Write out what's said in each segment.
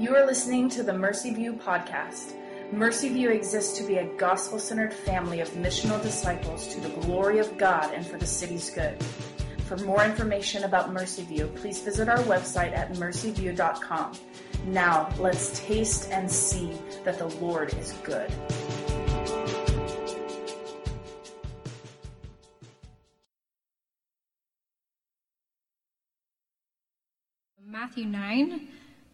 You are listening to the Mercy View podcast. Mercy View exists to be a gospel centered family of missional disciples to the glory of God and for the city's good. For more information about Mercy View, please visit our website at mercyview.com. Now, let's taste and see that the Lord is good. Matthew 9,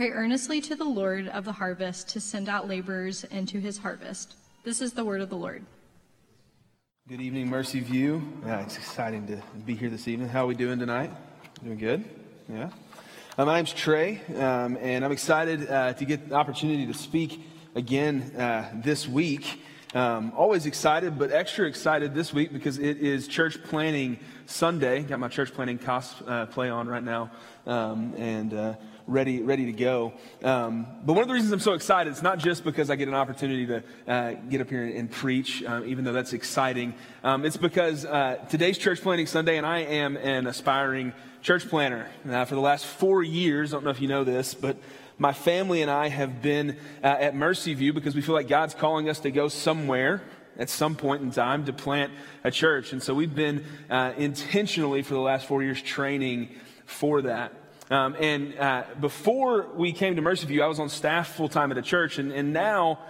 pray earnestly to the Lord of the harvest to send out laborers into his harvest. This is the word of the Lord. Good evening, Mercy View. Yeah, it's exciting to be here this evening. How are we doing tonight? Doing good? Yeah. Uh, my name's Trey, um, and I'm excited uh, to get the opportunity to speak again uh, this week. Um, always excited, but extra excited this week because it is Church Planting Sunday. Got my church planting cosplay uh, on right now, um, and uh, ready, ready to go. Um, but one of the reasons I'm so excited, it's not just because I get an opportunity to uh, get up here and, and preach, uh, even though that's exciting. Um, it's because uh, today's Church Planting Sunday, and I am an aspiring church planter. Uh, for the last four years, I don't know if you know this, but my family and I have been uh, at Mercy View because we feel like God's calling us to go somewhere at some point in time to plant a church. And so we've been uh, intentionally for the last four years training for that. Um, and uh, before we came to Mercy View, I was on staff full time at a church, and, and now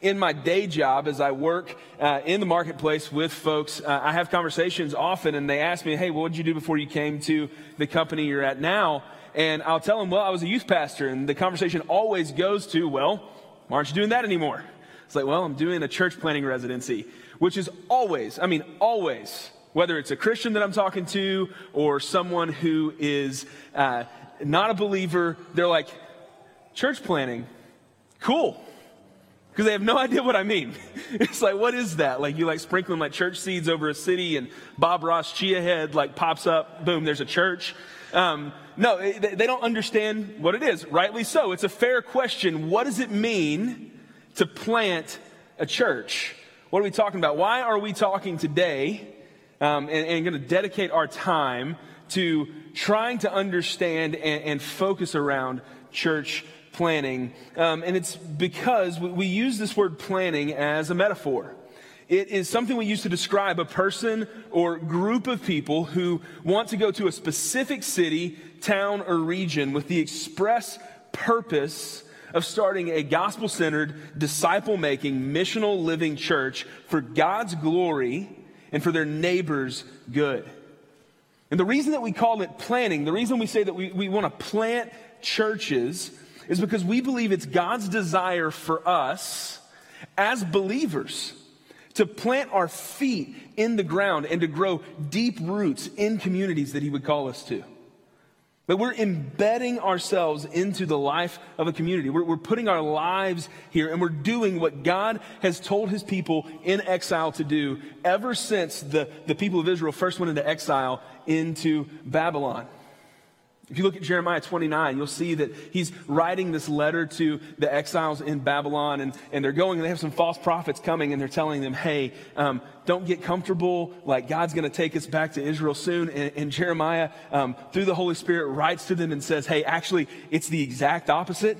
in my day job, as I work uh, in the marketplace with folks, uh, I have conversations often, and they ask me, "Hey, what did you do before you came to the company you're at now?" And I'll tell them, "Well, I was a youth pastor," and the conversation always goes to, "Well, why aren't you doing that anymore?" It's like, "Well, I'm doing a church planting residency," which is always, I mean, always whether it's a Christian that I'm talking to or someone who is uh, not a believer, they're like, church planting, cool. Because they have no idea what I mean. It's like, what is that? Like, you like sprinkling like church seeds over a city and Bob Ross chia head like pops up, boom, there's a church. Um, no, they don't understand what it is. Rightly so. It's a fair question. What does it mean to plant a church? What are we talking about? Why are we talking today um, and, and going to dedicate our time to trying to understand and, and focus around church planting. Um, and it's because we, we use this word planting as a metaphor. It is something we use to describe a person or group of people who want to go to a specific city, town, or region with the express purpose of starting a gospel centered, disciple making, missional living church for God's glory and for their neighbor's good. And the reason that we call it planting, the reason we say that we, we want to plant churches is because we believe it's God's desire for us as believers to plant our feet in the ground and to grow deep roots in communities that He would call us to. But we're embedding ourselves into the life of a community. We're, we're, putting our lives here and we're doing what God has told his people in exile to do ever since the, the people of Israel first went into exile into Babylon. If you look at Jeremiah 29, you'll see that he's writing this letter to the exiles in Babylon, and, and they're going, and they have some false prophets coming, and they're telling them, hey, um, don't get comfortable. Like, God's going to take us back to Israel soon. And, and Jeremiah, um, through the Holy Spirit, writes to them and says, hey, actually, it's the exact opposite.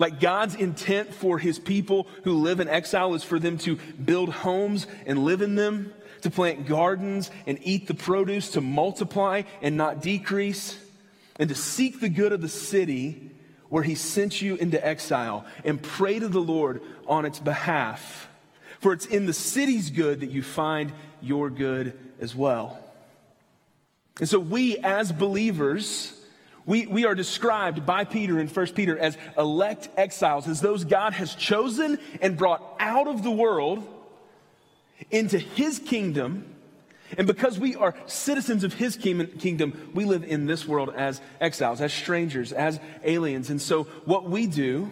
Like, God's intent for his people who live in exile is for them to build homes and live in them, to plant gardens and eat the produce, to multiply and not decrease and to seek the good of the city where he sent you into exile and pray to the Lord on its behalf. For it's in the city's good that you find your good as well. And so we as believers, we, we are described by Peter in 1 Peter as elect exiles, as those God has chosen and brought out of the world into his kingdom and because we are citizens of his kingdom, we live in this world as exiles, as strangers, as aliens. And so what we do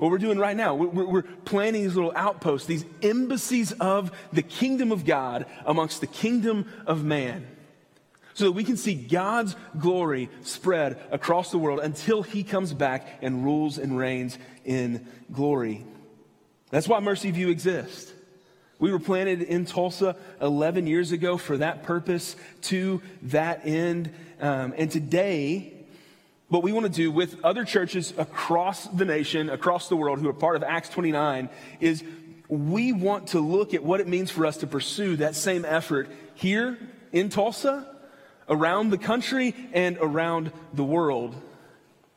What we're doing right now, we're, we're planting these little outposts, these embassies of the kingdom of God amongst the kingdom of man so that we can see God's glory spread across the world until he comes back and rules and reigns in glory. That's why Mercy View exists. We were planted in Tulsa 11 years ago for that purpose, to that end. Um, and today, what we want to do with other churches across the nation, across the world, who are part of Acts 29, is we want to look at what it means for us to pursue that same effort here in Tulsa, around the country, and around the world.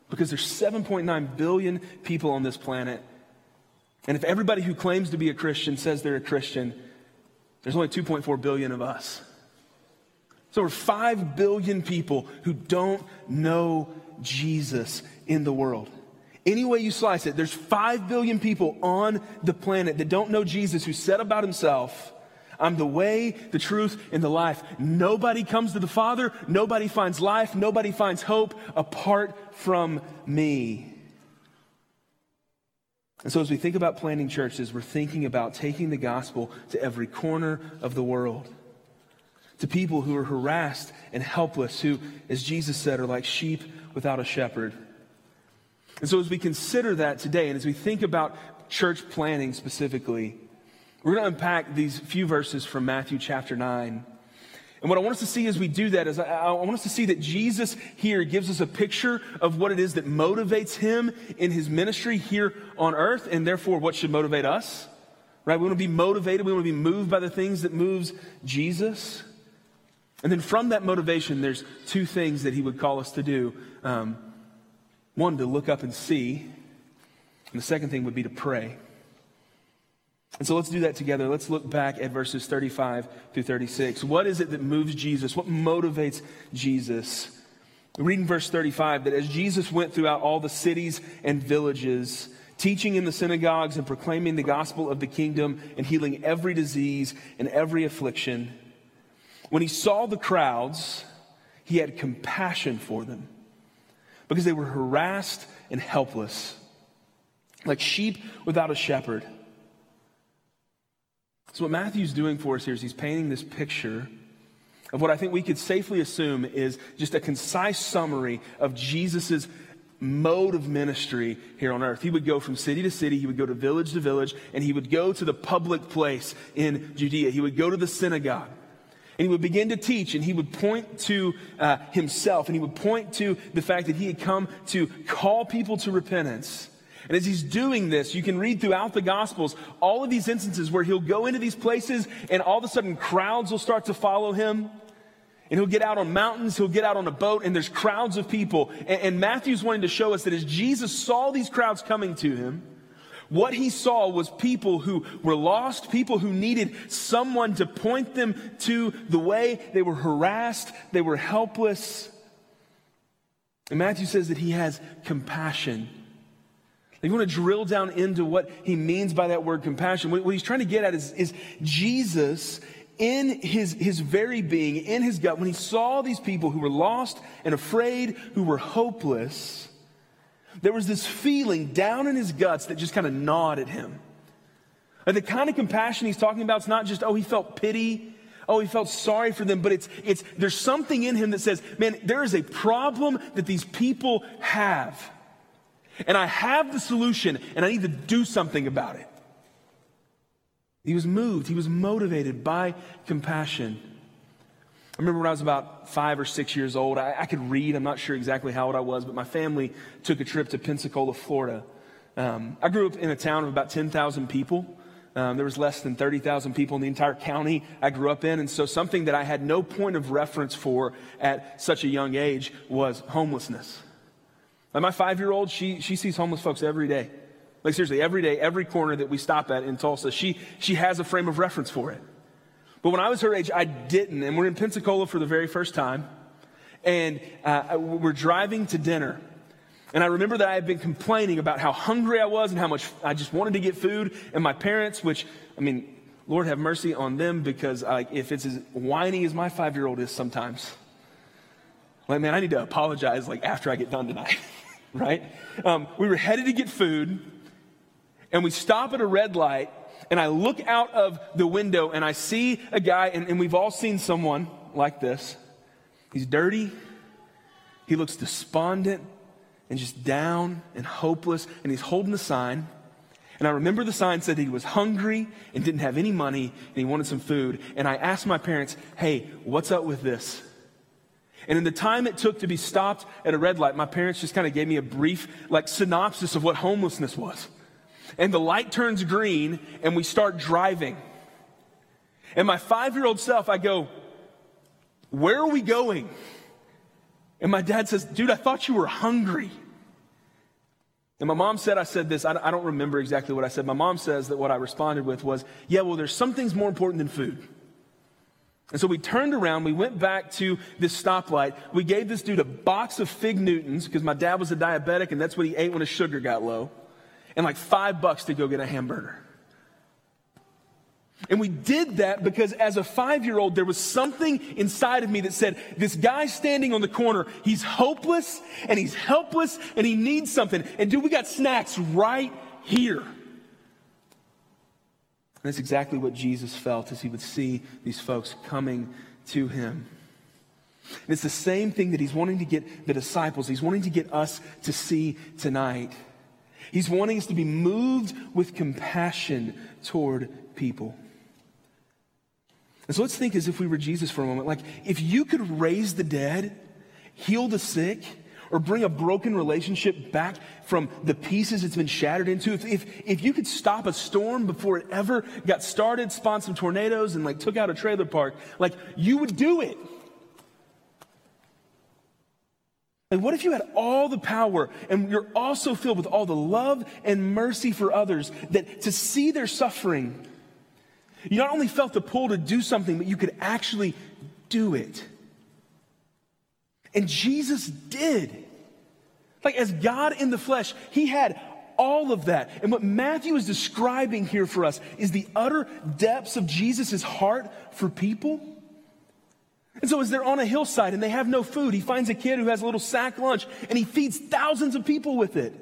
Because there's 7.9 billion people on this planet and if everybody who claims to be a Christian says they're a Christian, there's only 2.4 billion of us. So over 5 billion people who don't know Jesus in the world. Any way you slice it, there's 5 billion people on the planet that don't know Jesus who said about himself, I'm the way, the truth, and the life. Nobody comes to the Father, nobody finds life, nobody finds hope apart from me. And so, as we think about planting churches, we're thinking about taking the gospel to every corner of the world, to people who are harassed and helpless, who, as Jesus said, are like sheep without a shepherd. And so, as we consider that today, and as we think about church planting specifically, we're going to unpack these few verses from Matthew chapter 9. And what I want us to see as we do that is I, I, want us to see that Jesus here gives us a picture of what it is that motivates him in his ministry here on earth, and therefore what should motivate us. Right? We want to be motivated, we want to be moved by the things that moves Jesus. And then from that motivation, there's two things that he would call us to do. Um, one, to look up and see. And the second thing would be to pray. And so let's do that together. Let's look back at verses 35 through 36. What is it that moves Jesus? What motivates Jesus? Reading verse 35 that as Jesus went throughout all the cities and villages, teaching in the synagogues and proclaiming the gospel of the kingdom and healing every disease and every affliction, when he saw the crowds, he had compassion for them because they were harassed and helpless, like sheep without a shepherd. So, what Matthew's doing for us here is he's painting this picture of what I think we could safely assume is just a concise summary of Jesus' mode of ministry here on earth. He would go from city to city, he would go to village to village, and he would go to the public place in Judea. He would go to the synagogue. And he would begin to teach, and he would point to uh, himself, and he would point to the fact that he had come to call people to repentance. And as he's doing this, you can read throughout the Gospels all of these instances where he'll go into these places and all of a sudden crowds will start to follow him. And he'll get out on mountains, he'll get out on a boat, and there's crowds of people. And, and Matthew's wanting to show us that as Jesus saw these crowds coming to him, what he saw was people who were lost, people who needed someone to point them to the way. They were harassed, they were helpless. And Matthew says that he has compassion if you want to drill down into what he means by that word compassion, what, he's trying to get at is, is Jesus in his, his very being, in his gut, when he saw these people who were lost and afraid, who were hopeless, there was this feeling down in his guts that just kind of gnawed at him. And the kind of compassion he's talking about is not just, oh, he felt pity. Oh, he felt sorry for them, but it's, it's, there's something in him that says, man, there is a problem that these people have. And I have the solution, and I need to do something about it. He was moved, he was motivated by compassion. I remember when I was about five or six years old, I, I, could read. I'm not sure exactly how old I was, but my family took a trip to Pensacola, Florida. Um, I grew up in a town of about 10,000 people. Um, there was less than 30,000 people in the entire county I grew up in. And so something that I had no point of reference for at such a young age was homelessness. Like my five year old, she, she sees homeless folks every day. Like seriously, every day, every corner that we stop at in Tulsa, she, she has a frame of reference for it. But when I was her age, I didn't. And we're in Pensacola for the very first time. And uh, we're driving to dinner. And I remember that I had been complaining about how hungry I was and how much I just wanted to get food. And my parents, which, I mean, Lord have mercy on them because like, if it's as whiny as my five year old is sometimes, like, man, I need to apologize like after I get done tonight. right? Um, we were headed to get food, And we stop at a red light, and I look out of the window and I see a guy, and, and we've all seen someone like this. He's dirty, he looks despondent and just down and hopeless, and he's holding a sign. And I remember the sign said he was hungry and didn't have any money and he wanted some food. And I asked my parents, hey, what's up with this? And in the time it took to be stopped at a red light, my parents just kind of gave me a brief, like, synopsis of what homelessness was. And the light turns green and we start driving. And my five year old self, I go, Where are we going? And my dad says, Dude, I thought you were hungry. And my mom said, I said this, I don't remember exactly what I said. My mom says that what I responded with was, Yeah, well, there's some things more important than food. And so we turned around, we went back to this stoplight. We gave this dude a box of Fig Newtons because my dad was a diabetic and that's what he ate when his sugar got low, and like five bucks to go get a hamburger. And we did that because as a five year old, there was something inside of me that said, this guy standing on the corner, he's hopeless and he's helpless and he needs something. And dude, we got snacks right here. And that's exactly what Jesus felt as he would see these folks coming to him. And it's the same thing that he's wanting to get the disciples, he's wanting to get us to see tonight. He's wanting us to be moved with compassion toward people. And so let's think as if we were Jesus for a moment. Like, if you could raise the dead, heal the sick, or bring a broken relationship back from the pieces it's been shattered into, if, if, if you could stop a storm before it ever got started, spawn some tornadoes, and like took out a trailer park, like you would do it. Like, what if you had all the power and you're also filled with all the love and mercy for others that to see their suffering, you not only felt the pull to do something, but you could actually do it. And Jesus did. Like, as God in the flesh, he had all of that. And what Matthew is describing here for us is the utter depths of Jesus' heart for people. And so, as they're on a hillside and they have no food, he finds a kid who has a little sack lunch and he feeds thousands of people with it.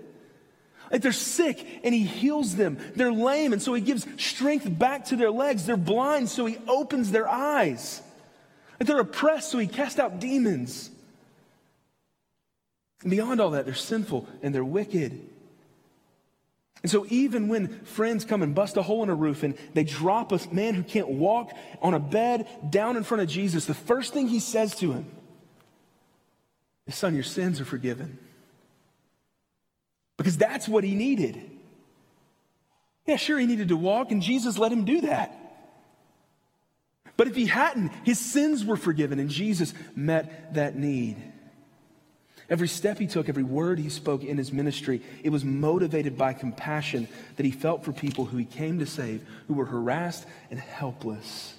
Like they're sick and he heals them. They're lame and so he gives strength back to their legs. They're blind so he opens their eyes. Like they're oppressed so he casts out demons. And beyond all that, they're sinful and they're wicked. And so, even when friends come and bust a hole in a roof and they drop a man who can't walk on a bed down in front of Jesus, the first thing he says to him is, Son, your sins are forgiven. Because that's what he needed. Yeah, sure, he needed to walk, and Jesus let him do that. But if he hadn't, his sins were forgiven, and Jesus met that need. Every step he took, every word he spoke in his ministry, it was motivated by compassion that he felt for people who he came to save, who were harassed and helpless.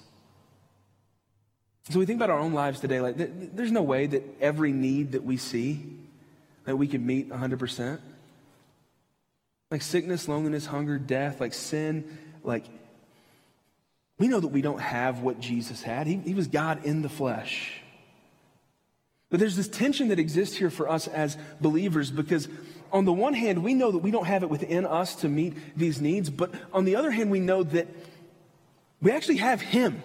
So we think about our own lives today, like there's no way that every need that we see that we can meet 100%. Like sickness, loneliness, hunger, death, like sin, like we know that we don't have what Jesus had. He, he was God in the flesh. But there's this tension that exists here for us as believers because, on the one hand, we know that we don't have it within us to meet these needs, but on the other hand, we know that we actually have Him.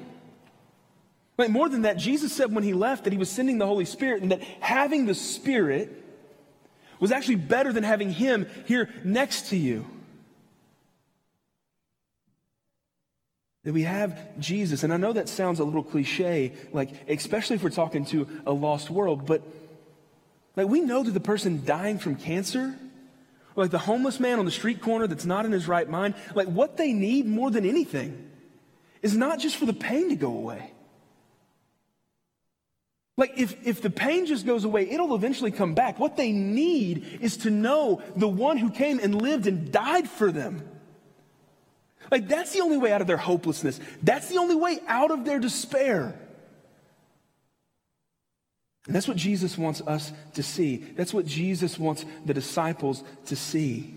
Like more than that, Jesus said when He left that He was sending the Holy Spirit and that having the Spirit was actually better than having Him here next to you. That we have Jesus. And I know that sounds a little cliche, like, especially if we're talking to a lost world, but like, we know that the person dying from cancer, like the homeless man on the street corner that's not in his right mind, like, what they need more than anything is not just for the pain to go away. Like, if, if the pain just goes away, it'll eventually come back. What they need is to know the one who came and lived and died for them. Like, that's the only way out of their hopelessness. That's the only way out of their despair. And that's what Jesus wants us to see. That's what Jesus wants the disciples to see.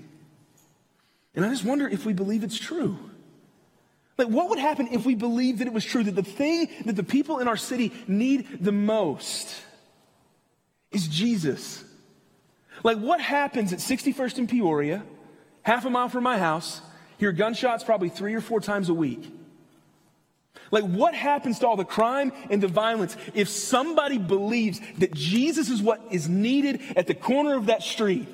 And I just wonder if we believe it's true. Like, what would happen if we believed that it was true that the thing that the people in our city need the most is Jesus? Like, what happens at 61st and Peoria, half a mile from my house, hear gunshots probably three or four times a week. Like, what happens to all the crime and the violence if somebody believes that Jesus is what is needed at the corner of that street?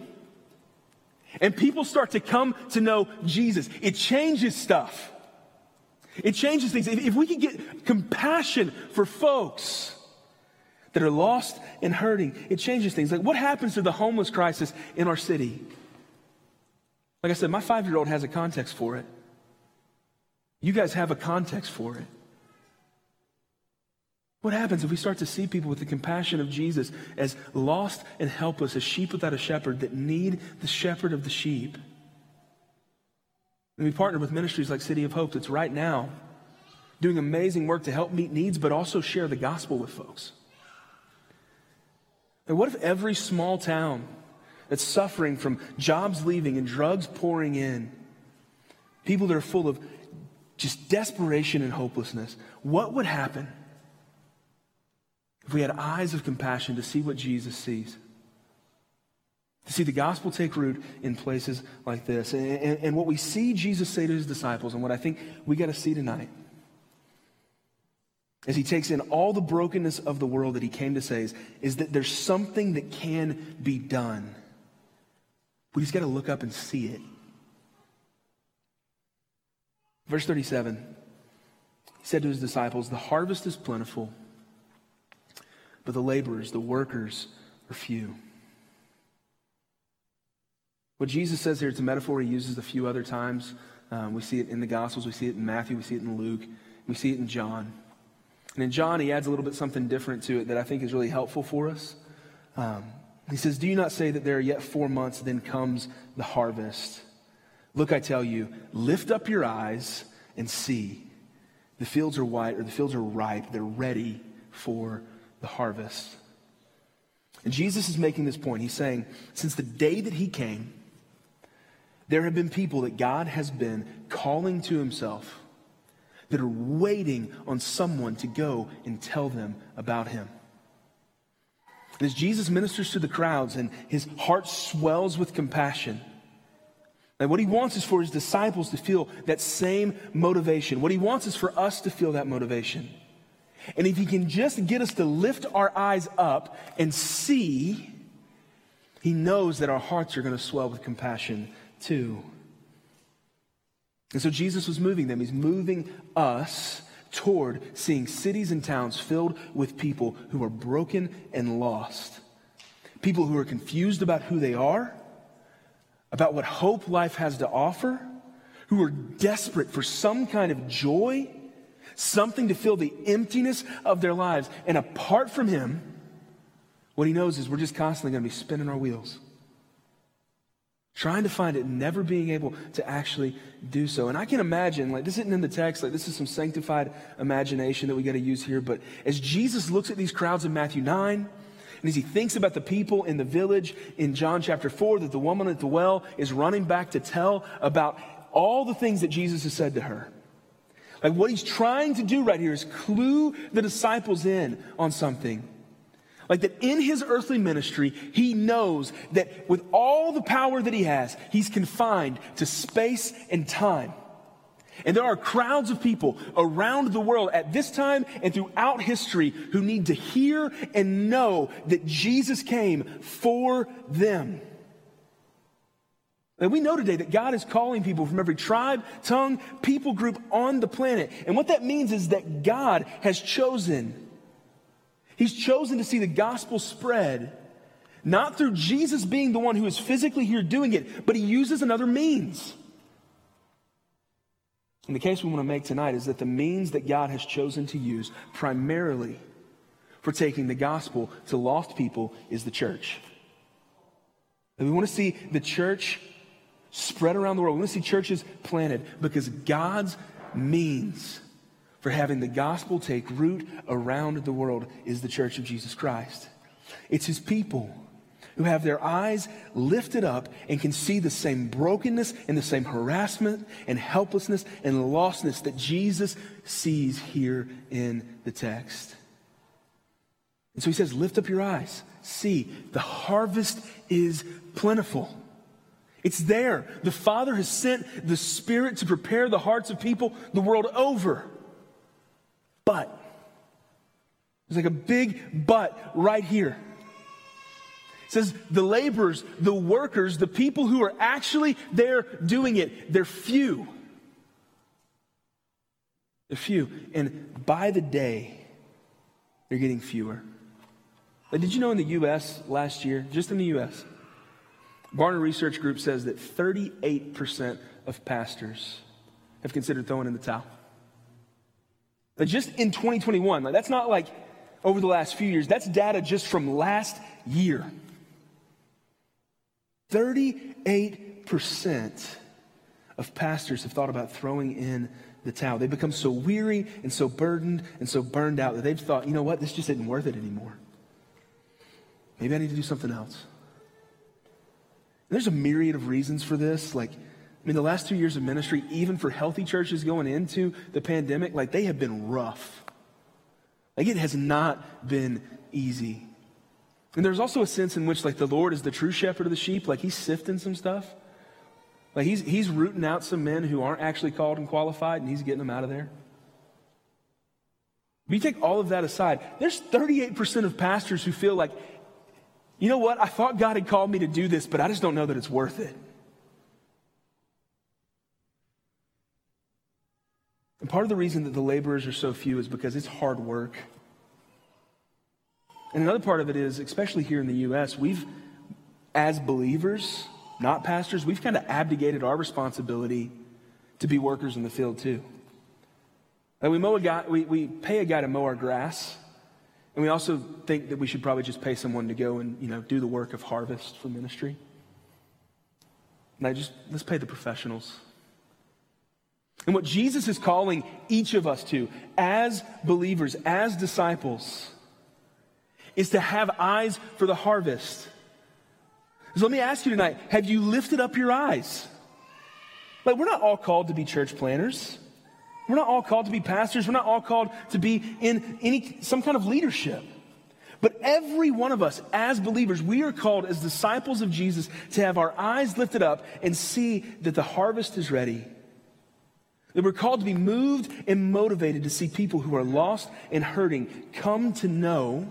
And people start to come to know Jesus. It changes stuff. It changes things. If, if we could get compassion for folks that are lost and hurting, it changes things. Like, what happens to the homeless crisis in our city? Like I said, my five year old has a context for it. You guys have a context for it. What happens if we start to see people with the compassion of Jesus as lost and helpless, as sheep without a shepherd that need the shepherd of the sheep? And we partner with ministries like City of Hope that's right now doing amazing work to help meet needs, but also share the gospel with folks. And what if every small town that's suffering from jobs leaving and drugs pouring in, people that are full of just desperation and hopelessness, what would happen if we had eyes of compassion to see what Jesus sees, to see the gospel take root in places like this. And, and, and what we see Jesus say to his disciples, and what I think we got to see tonight, as he takes in all the brokenness of the world that he came to save, is that there's something that can be done. We just got to look up and see it. Verse 37, he said to his disciples, The harvest is plentiful but the laborers, the workers, are few. What Jesus says here, it's a metaphor he uses a few other times. Um, we see it in the Gospels, we see it in Matthew, we see it in Luke, we see it in John. And in John, he adds a little bit something different to it that I think is really helpful for us. Um, he says, Do you not say that there are yet four months, then comes the harvest? Look, I tell you, lift up your eyes and see. The fields are white, or the fields are ripe. They're ready for the harvest. And Jesus is making this point. He's saying, since the day that he came, there have been people that God has been calling to himself that are waiting on someone to go and tell them about him. And as Jesus ministers to the crowds and his heart swells with compassion, and what he wants is for his disciples to feel that same motivation. What he wants is for us to feel that motivation. And if he can just get us to lift our eyes up and see, he knows that our hearts are going to swell with compassion too. And so Jesus was moving them. He's moving us toward seeing cities and towns filled with people who are broken and lost. People who are confused about who they are, about what hope life has to offer, who are desperate for some kind of joy something to fill the emptiness of their lives. And apart from Him, what He knows is we're just constantly going to be spinning our wheels. Trying to find it, never being able to actually do so. And I can imagine, like, this isn't in the text, like, this is some sanctified imagination that we got to use here. But as Jesus looks at these crowds in Matthew 9, and as he thinks about the people in the village in John chapter 4, that the woman at the well is running back to tell about all the things that Jesus has said to her. Like what he's trying to do right here is clue the disciples in on something. Like that in his earthly ministry, he knows that with all the power that he has, he's confined to space and time. And there are crowds of people around the world at this time and throughout history who need to hear and know that Jesus came for them. And we know today that God is calling people from every tribe, tongue, people group on the planet. And what that means is that God has chosen. He's chosen to see the gospel spread, not through Jesus being the one who is physically here doing it, but he uses another means. And the case we want to make tonight is that the means that God has chosen to use primarily for taking the gospel to lost people is the church. And we want to see the church spread around the world. We want to see churches planted because God's means for having the gospel take root around the world is the church of Jesus Christ. It's his people who have their eyes lifted up and can see the same brokenness and the same harassment and helplessness and lostness that Jesus sees here in the text. And so he says, Lift up your eyes. See, the harvest is plentiful. It's there. The Father has sent the Spirit to prepare the hearts of people the world over. But, there's like a big but right here. It says the laborers, the workers, the people who are actually there doing it, they're few. They're few. And by the day, they're getting fewer. Like, did you know in the U.S. last year, just in the U.S., Barna Research Group says that 38% of pastors have considered throwing in the towel. But just in 2021, like that's not like over the last few years, that's data just from last year. 38% of pastors have thought about throwing in the towel. They've become so weary and so burdened and so burned out that they've thought, you know what, this just isn't worth it anymore. Maybe I need to do something else. There's a myriad of reasons for this. Like, I mean, the last two years of ministry, even for healthy churches going into the pandemic, like they have been rough. Like it has not been easy. And there's also a sense in which, like, the Lord is the true shepherd of the sheep. Like, he's sifting some stuff. Like, he's, he's rooting out some men who aren't actually called and qualified, and he's getting them out of there. If you take all of that aside, there's 38% of pastors who feel like, you know what? I thought God had called me to do this, but I just don't know that it's worth it. And part of the reason that the laborers are so few is because it's hard work. And another part of it is, especially here in the U.S., we've, as believers, not pastors, we've kind of abdicated our responsibility to be workers in the field too. Like we mow a guy, we, we pay a guy to mow our grass, and we also think that we should probably just pay someone to go and you know do the work of harvest for ministry. And I just let's pay the professionals. And what Jesus is calling each of us to, as believers, as disciples, is to have eyes for the harvest. So let me ask you tonight have you lifted up your eyes? Like, we're not all called to be church planters. We're not all called to be pastors. We're not all called to be in any, some kind of leadership. But every one of us, as believers, we are called as disciples of Jesus to have our eyes lifted up and see that the harvest is ready. That we're called to be moved and motivated to see people who are lost and hurting come to know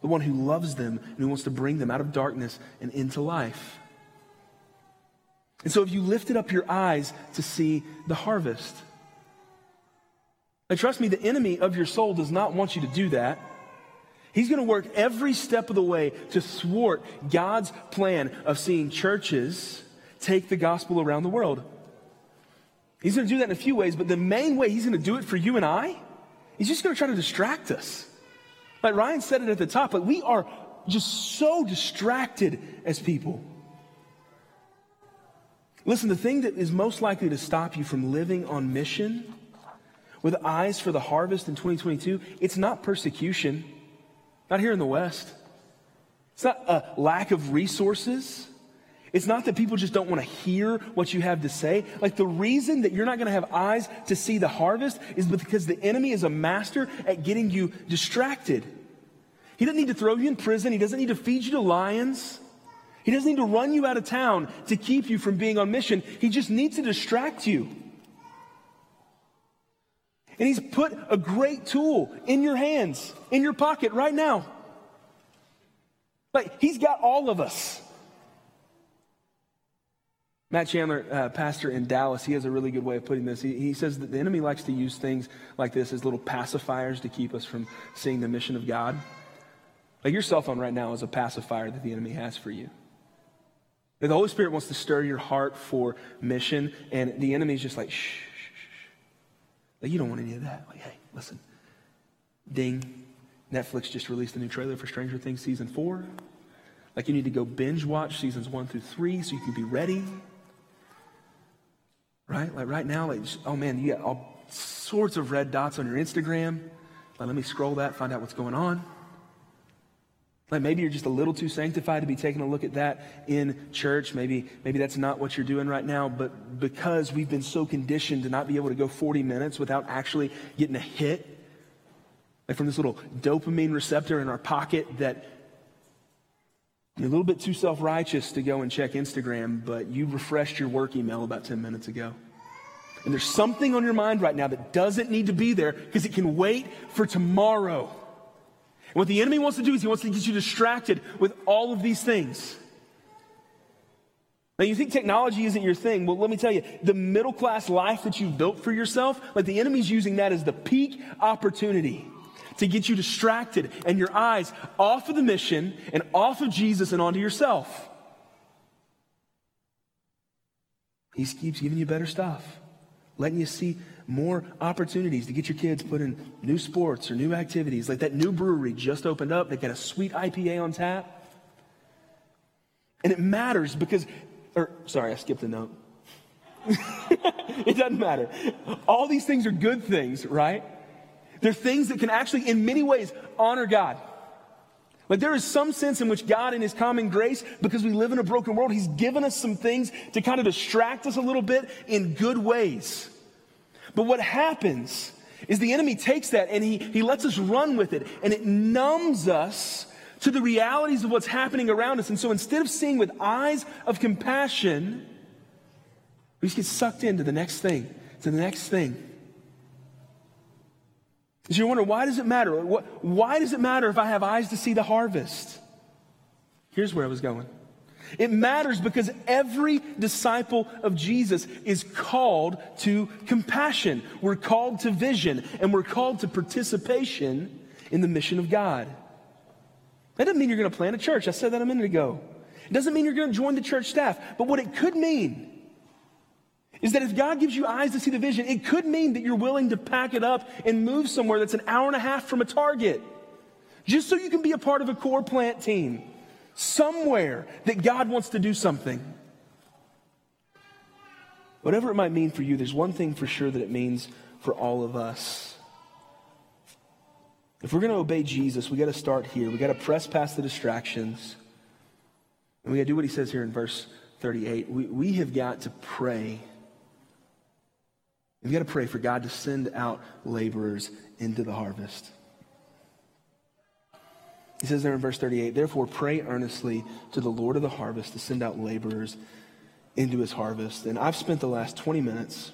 the one who loves them and who wants to bring them out of darkness and into life. And so, if you lifted up your eyes to see the harvest, and trust me, the enemy of your soul does not want you to do that. He's going to work every step of the way to thwart God's plan of seeing churches take the gospel around the world. He's going to do that in a few ways, but the main way he's going to do it for you and I, he's just going to try to distract us. Like Ryan said it at the top, but we are just so distracted as people. Listen, the thing that is most likely to stop you from living on mission with eyes for the harvest in 2022, it's not persecution, not here in the West. It's not a lack of resources. It's not that people just don't want to hear what you have to say. Like the reason that you're not going to have eyes to see the harvest is because the enemy is a master at getting you distracted. He doesn't need to throw you in prison. He doesn't need to feed you to lions. He doesn't need to run you out of town to keep you from being on mission. He just needs to distract you. And he's put a great tool in your hands, in your pocket right now. Like, he's got all of us. Matt Chandler, uh, pastor in Dallas, he has a really good way of putting this. He, he says that the enemy likes to use things like this as little pacifiers to keep us from seeing the mission of God. Like your cell phone right now is a pacifier that the enemy has for you. the Holy Spirit wants to stir your heart for mission, and the enemy's just like, shh, shh, shh. Like, you don't want any of that. Like, hey, listen. Ding. Netflix just released a new trailer for Stranger Things season four. Like, you need to go binge watch seasons one through three so you can be ready. Right? Like right now, like, oh man, you got all sorts of red dots on your Instagram. Like, let me scroll that, find out what's going on. Like maybe you're just a little too sanctified to be taking a look at that in church. Maybe, maybe that's not what you're doing right now, but because we've been so conditioned to not be able to go 40 minutes without actually getting a hit, like from this little dopamine receptor in our pocket that You're a little bit too self righteous to go and check Instagram, but you refreshed your work email about 10 minutes ago. And there's something on your mind right now that doesn't need to be there because it can wait for tomorrow. And what the enemy wants to do is he wants to get you distracted with all of these things. Now, you think technology isn't your thing. Well, let me tell you, the middle class life that you've built for yourself, like the enemy's using that as the peak opportunity to get you distracted and your eyes off of the mission and off of Jesus and onto yourself. He keeps giving you better stuff, letting you see more opportunities to get your kids put in new sports or new activities. Like that new brewery just opened up, they got a sweet IPA on tap. And it matters because, or sorry, I skipped a note. it doesn't matter. All these things are good things, right? They're things that can actually, in many ways, honor God. Like there is some sense in which God, in His common grace, because we live in a broken world, He's given us some things to kind of distract us a little bit in good ways. But what happens is the enemy takes that and he, he lets us run with it, and it numbs us to the realities of what's happening around us. And so instead of seeing with eyes of compassion, we just get sucked into the next thing, to the next thing. So you wonder, why does it matter? Why does it matter if I have eyes to see the harvest? Here's where I was going. It matters because every disciple of Jesus is called to compassion. We're called to vision and we're called to participation in the mission of God. That doesn't mean you're going to plant a church. I said that a minute ago. It doesn't mean you're going to join the church staff. But what it could mean is that if God gives you eyes to see the vision, it could mean that you're willing to pack it up and move somewhere that's an hour and a half from a target. Just so you can be a part of a core plant team. Somewhere that God wants to do something. Whatever it might mean for you, there's one thing for sure that it means for all of us. If we're going to obey Jesus, we got to start here. We got to press past the distractions. And we got to do what he says here in verse 38. We, we have got to pray We've got to pray for God to send out laborers into the harvest. He says there in verse 38, therefore pray earnestly to the Lord of the harvest to send out laborers into his harvest. And I've spent the last 20 minutes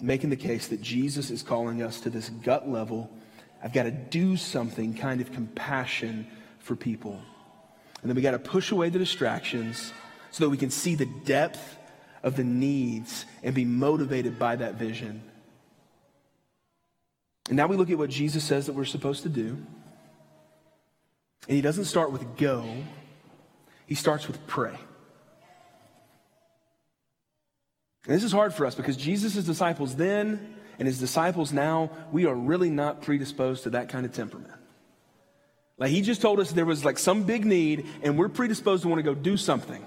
making the case that Jesus is calling us to this gut level. I've got to do something kind of compassion for people. And then we got to push away the distractions so that we can see the depth of the needs and be motivated by that vision. And now we look at what Jesus says that we're supposed to do. And he doesn't start with go, he starts with pray. And this is hard for us because Jesus' disciples then and his disciples now, we are really not predisposed to that kind of temperament. Like he just told us there was like some big need and we're predisposed to want to go do something.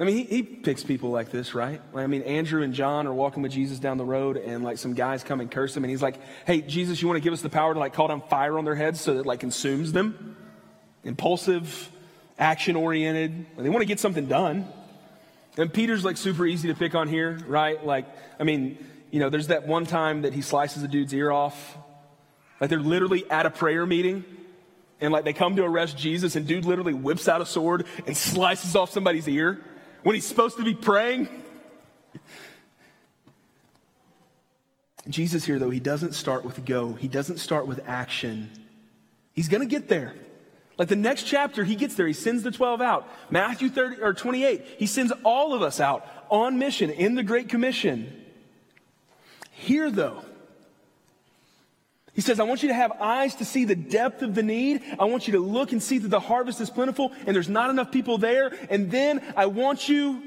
I mean, he, he picks people like this, right? I mean, Andrew and John are walking with Jesus down the road, and like some guys come and curse him, and he's like, "Hey, Jesus, you want to give us the power to like call down fire on their heads so that like consumes them?" Impulsive, action oriented. They want to get something done. And Peter's like super easy to pick on here, right? Like, I mean, you know, there's that one time that he slices a dude's ear off. Like they're literally at a prayer meeting, and like they come to arrest Jesus, and dude literally whips out a sword and slices off somebody's ear when he's supposed to be praying? Jesus here, though, he doesn't start with go. He doesn't start with action. He's going to get there. Like the next chapter, he gets there. He sends the 12 out. Matthew 30 or 28, he sends all of us out on mission in the Great Commission. Here, though, he says, I want you to have eyes to see the depth of the need. I want you to look and see that the harvest is plentiful and there's not enough people there. And then I want you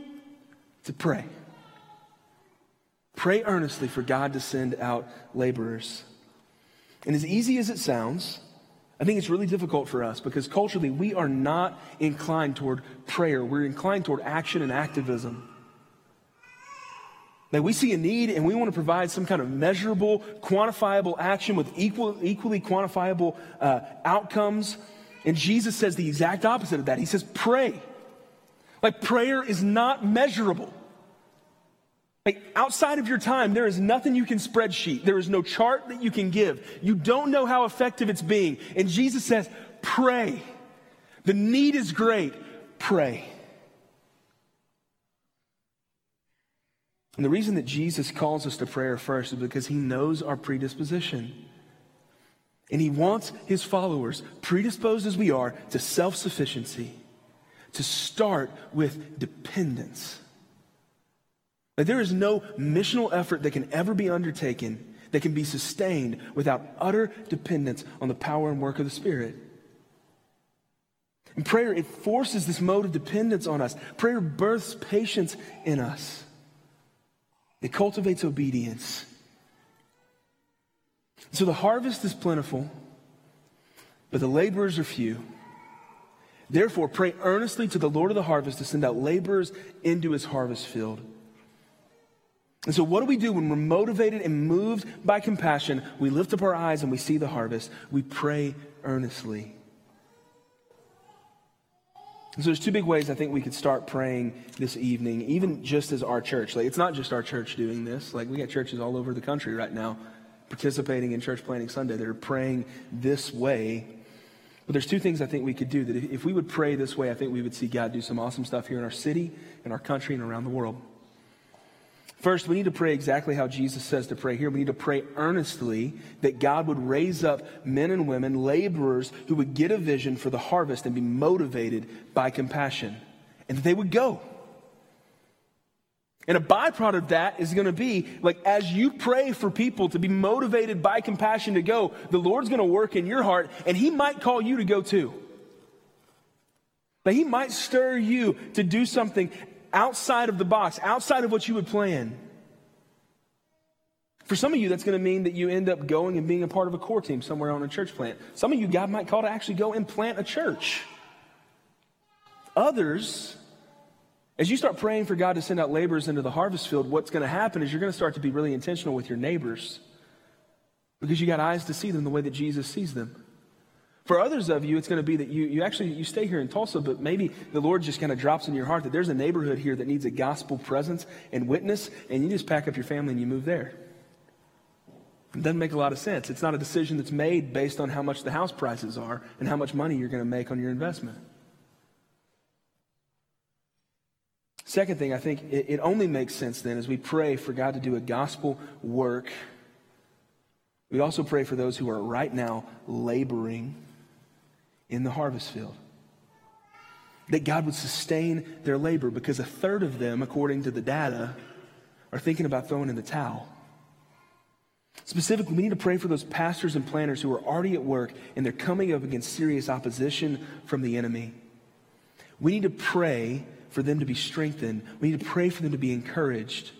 to pray. Pray earnestly for God to send out laborers. And as easy as it sounds, I think it's really difficult for us because culturally we are not inclined toward prayer. We're inclined toward action and activism. That we see a need and we want to provide some kind of measurable, quantifiable action with equal, equally quantifiable uh, outcomes. And Jesus says the exact opposite of that. He says, pray. Like prayer is not measurable. Like outside of your time, there is nothing you can spreadsheet. There is no chart that you can give. You don't know how effective it's being. And Jesus says, pray. The need is great. Pray. And the reason that Jesus calls us to prayer first is because he knows our predisposition. And he wants his followers, predisposed as we are, to self sufficiency, to start with dependence. That there is no missional effort that can ever be undertaken that can be sustained without utter dependence on the power and work of the Spirit. And prayer, it forces this mode of dependence on us. Prayer births patience in us. It cultivates obedience. So the harvest is plentiful, but the laborers are few. Therefore, pray earnestly to the Lord of the harvest to send out laborers into his harvest field. And so, what do we do when we're motivated and moved by compassion? We lift up our eyes and we see the harvest. We pray earnestly. So there's two big ways I think we could start praying this evening, even just as our church. Like it's not just our church doing this. Like we got churches all over the country right now participating in Church Planting Sunday that are praying this way. But there's two things I think we could do. That if we would pray this way, I think we would see God do some awesome stuff here in our city, in our country, and around the world. First, we need to pray exactly how Jesus says to pray here. We need to pray earnestly that God would raise up men and women, laborers, who would get a vision for the harvest and be motivated by compassion, and that they would go. And a byproduct of that is going to be like as you pray for people to be motivated by compassion to go, the Lord's going to work in your heart, and He might call you to go too. But He might stir you to do something outside of the box, outside of what you would plan. For some of you, that's going to mean that you end up going and being a part of a core team somewhere on a church plant. Some of you, God might call to actually go and plant a church. Others, as you start praying for God to send out laborers into the harvest field, what's going to happen is you're going to start to be really intentional with your neighbors because you got eyes to see them the way that Jesus sees them. For others of you, it's going to be that you, you actually you stay here in Tulsa, but maybe the Lord just kind of drops in your heart that there's a neighborhood here that needs a gospel presence and witness, and you just pack up your family and you move there. It doesn't make a lot of sense. It's not a decision that's made based on how much the house prices are and how much money you're going to make on your investment. Second thing, I think it, it only makes sense then as we pray for God to do a gospel work. We also pray for those who are right now laboring in the harvest field. That God would sustain their labor because a third of them, according to the data, are thinking about throwing in the towel. Specifically, we need to pray for those pastors and planters who are already at work and they're coming up against serious opposition from the enemy. We need to pray for them to be strengthened. We need to pray for them to be encouraged.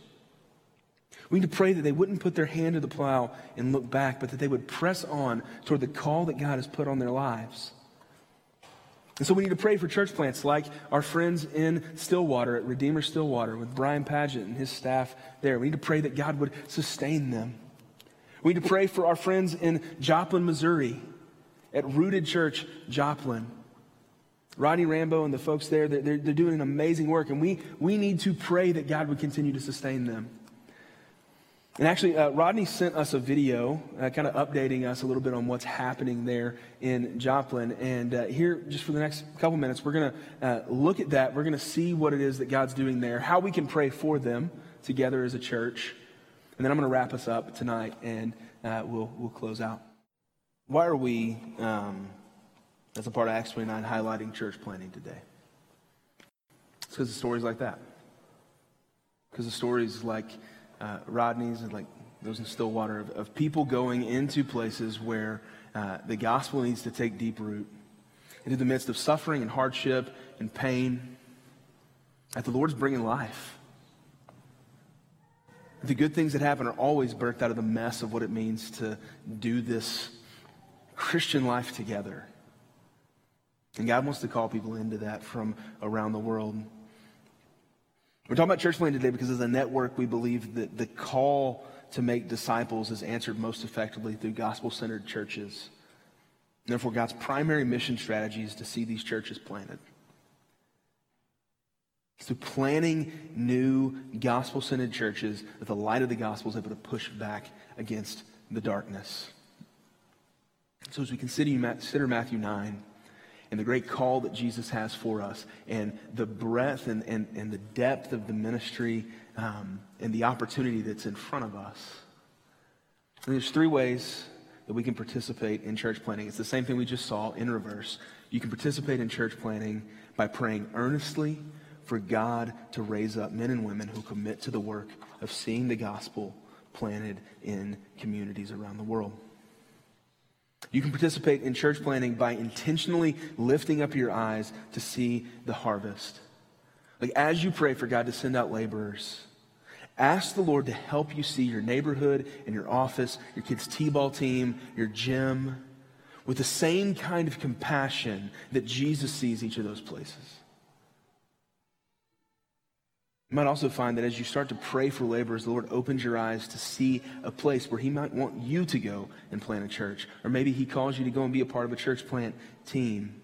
We need to pray that they wouldn't put their hand to the plow and look back, but that they would press on toward the call that God has put on their lives. And so we need to pray for church plants like our friends in Stillwater at Redeemer Stillwater with Brian Paget and his staff there. We need to pray that God would sustain them. We need to pray for our friends in Joplin, Missouri at Rooted Church, Joplin. Rodney Rambo and the folks there, they're, they're, doing an amazing work, and we, we need to pray that God would continue to sustain them. And actually, uh, Rodney sent us a video uh, kind of updating us a little bit on what's happening there in Joplin. And uh, here, just for the next couple minutes, we're going to uh, look at that. We're going to see what it is that God's doing there, how we can pray for them together as a church. And then I'm going to wrap us up tonight, and uh, we'll, we'll close out. Why are we, um, as a part of Acts 29, highlighting church planting today? It's because of stories like that. Because of stories like uh, Rodney's and like those in Stillwater of, of people going into places where uh, the gospel needs to take deep root. Into the midst of suffering and hardship and pain, that the Lord's bringing life. The good things that happen are always birthed out of the mess of what it means to do this Christian life together. And God wants to call people into that from around the world. We're talking about church planting today because as a network, we believe that the call to make disciples is answered most effectively through gospel centered churches. Therefore, God's primary mission strategy is to see these churches planted. Through planting new gospel centered churches that the light of the gospel is able to push back against the darkness. So, as we consider Matthew 9, and the great call that Jesus has for us and the breadth and, and, and the depth of the ministry um, and the opportunity that's in front of us. And there's three ways that we can participate in church planting. It's the same thing we just saw in reverse. You can participate in church planting by praying earnestly for God to raise up men and women who commit to the work of seeing the gospel planted in communities around the world. You can participate in church planting by intentionally lifting up your eyes to see the harvest. Like as you pray for God to send out laborers, ask the Lord to help you see your neighborhood and your office, your kids' t-ball team, your gym, with the same kind of compassion that Jesus sees each of those places. You might also find that as you start to pray for laborers, the Lord opens your eyes to see a place where He might want you to go and plant a church. Or maybe He calls you to go and be a part of a church plant team.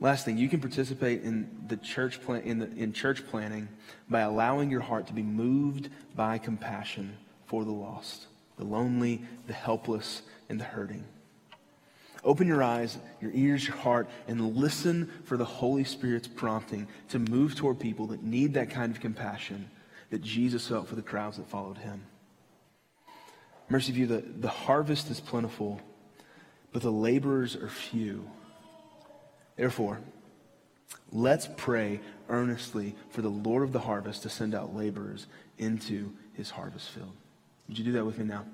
Last thing, you can participate in the church plan, in, the, in church planting by allowing your heart to be moved by compassion for the lost, the lonely, the helpless, and the hurting. Open your eyes, your ears, your heart, and listen for the Holy Spirit's prompting to move toward people that need that kind of compassion that Jesus felt for the crowds that followed him. Mercy View, the, the harvest is plentiful, but the laborers are few. Therefore, let's pray earnestly for the Lord of the harvest to send out laborers into his harvest field. Would you do that with me now?